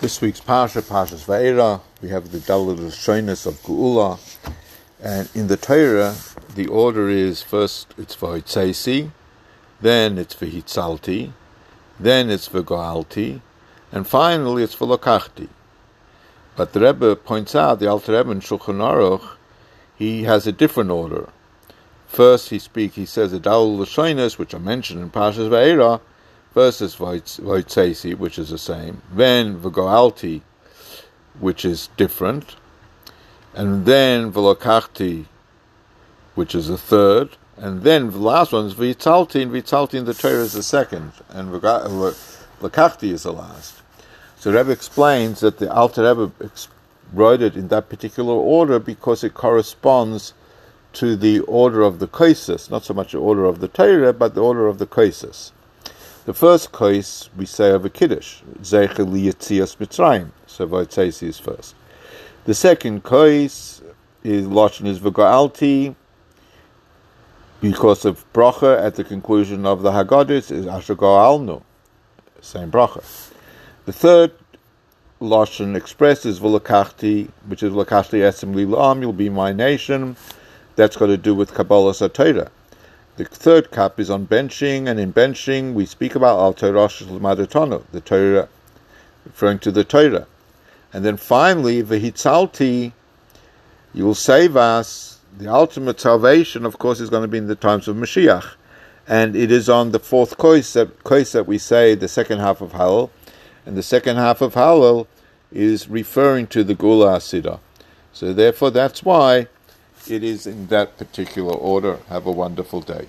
This week's Parsha, Parshas Va'era, we have the Dalit Shoinus of Geula, and in the Torah, the order is first it's V'hoitzeisi, then it's V'hitzalti, then it's V'goalti, and finally it's V'lokachti. But the Rebbe points out, the Alter Rebbe in Shulchan Aruch, he has a different order. First, he speaks, he says the Dalit which are mentioned in Parshas Va'era, First is Voitzesi, which is the same. Then V'goalti, which is different. And then V'lokachti, which is the third. And then the last one is V'yitzalti, and V'yitzalti in the Torah is the second. And V'lokachti is the last. So Rebbe explains that the Alter Rebbe wrote it in that particular order because it corresponds to the order of the Kaisis, not so much the order of the Torah, but the order of the Kaisis. The first case we say of a kiddush, zeichel liyatzias mitzrayim. So Vaytzeisi is first. The second case is lashon is v'ga'alti because of bracha at the conclusion of the Haggadis is asher ga'alnu, same bracha. The third lashon expressed is v'lakachti, which is v'lakachti esim li'lam, you'll be my nation. That's got to do with Kabbalah Satira. The third cup is on benching, and in benching we speak about Al Torah Madatonu, the Torah, referring to the Torah. And then finally, Vehitzalti, you will save us. The ultimate salvation, of course, is going to be in the times of Mashiach. And it is on the fourth kois that, kois that we say the second half of Hallel. And the second half of Hallel is referring to the Geula Asida. So therefore, that's why it is in that particular order. Have a wonderful day.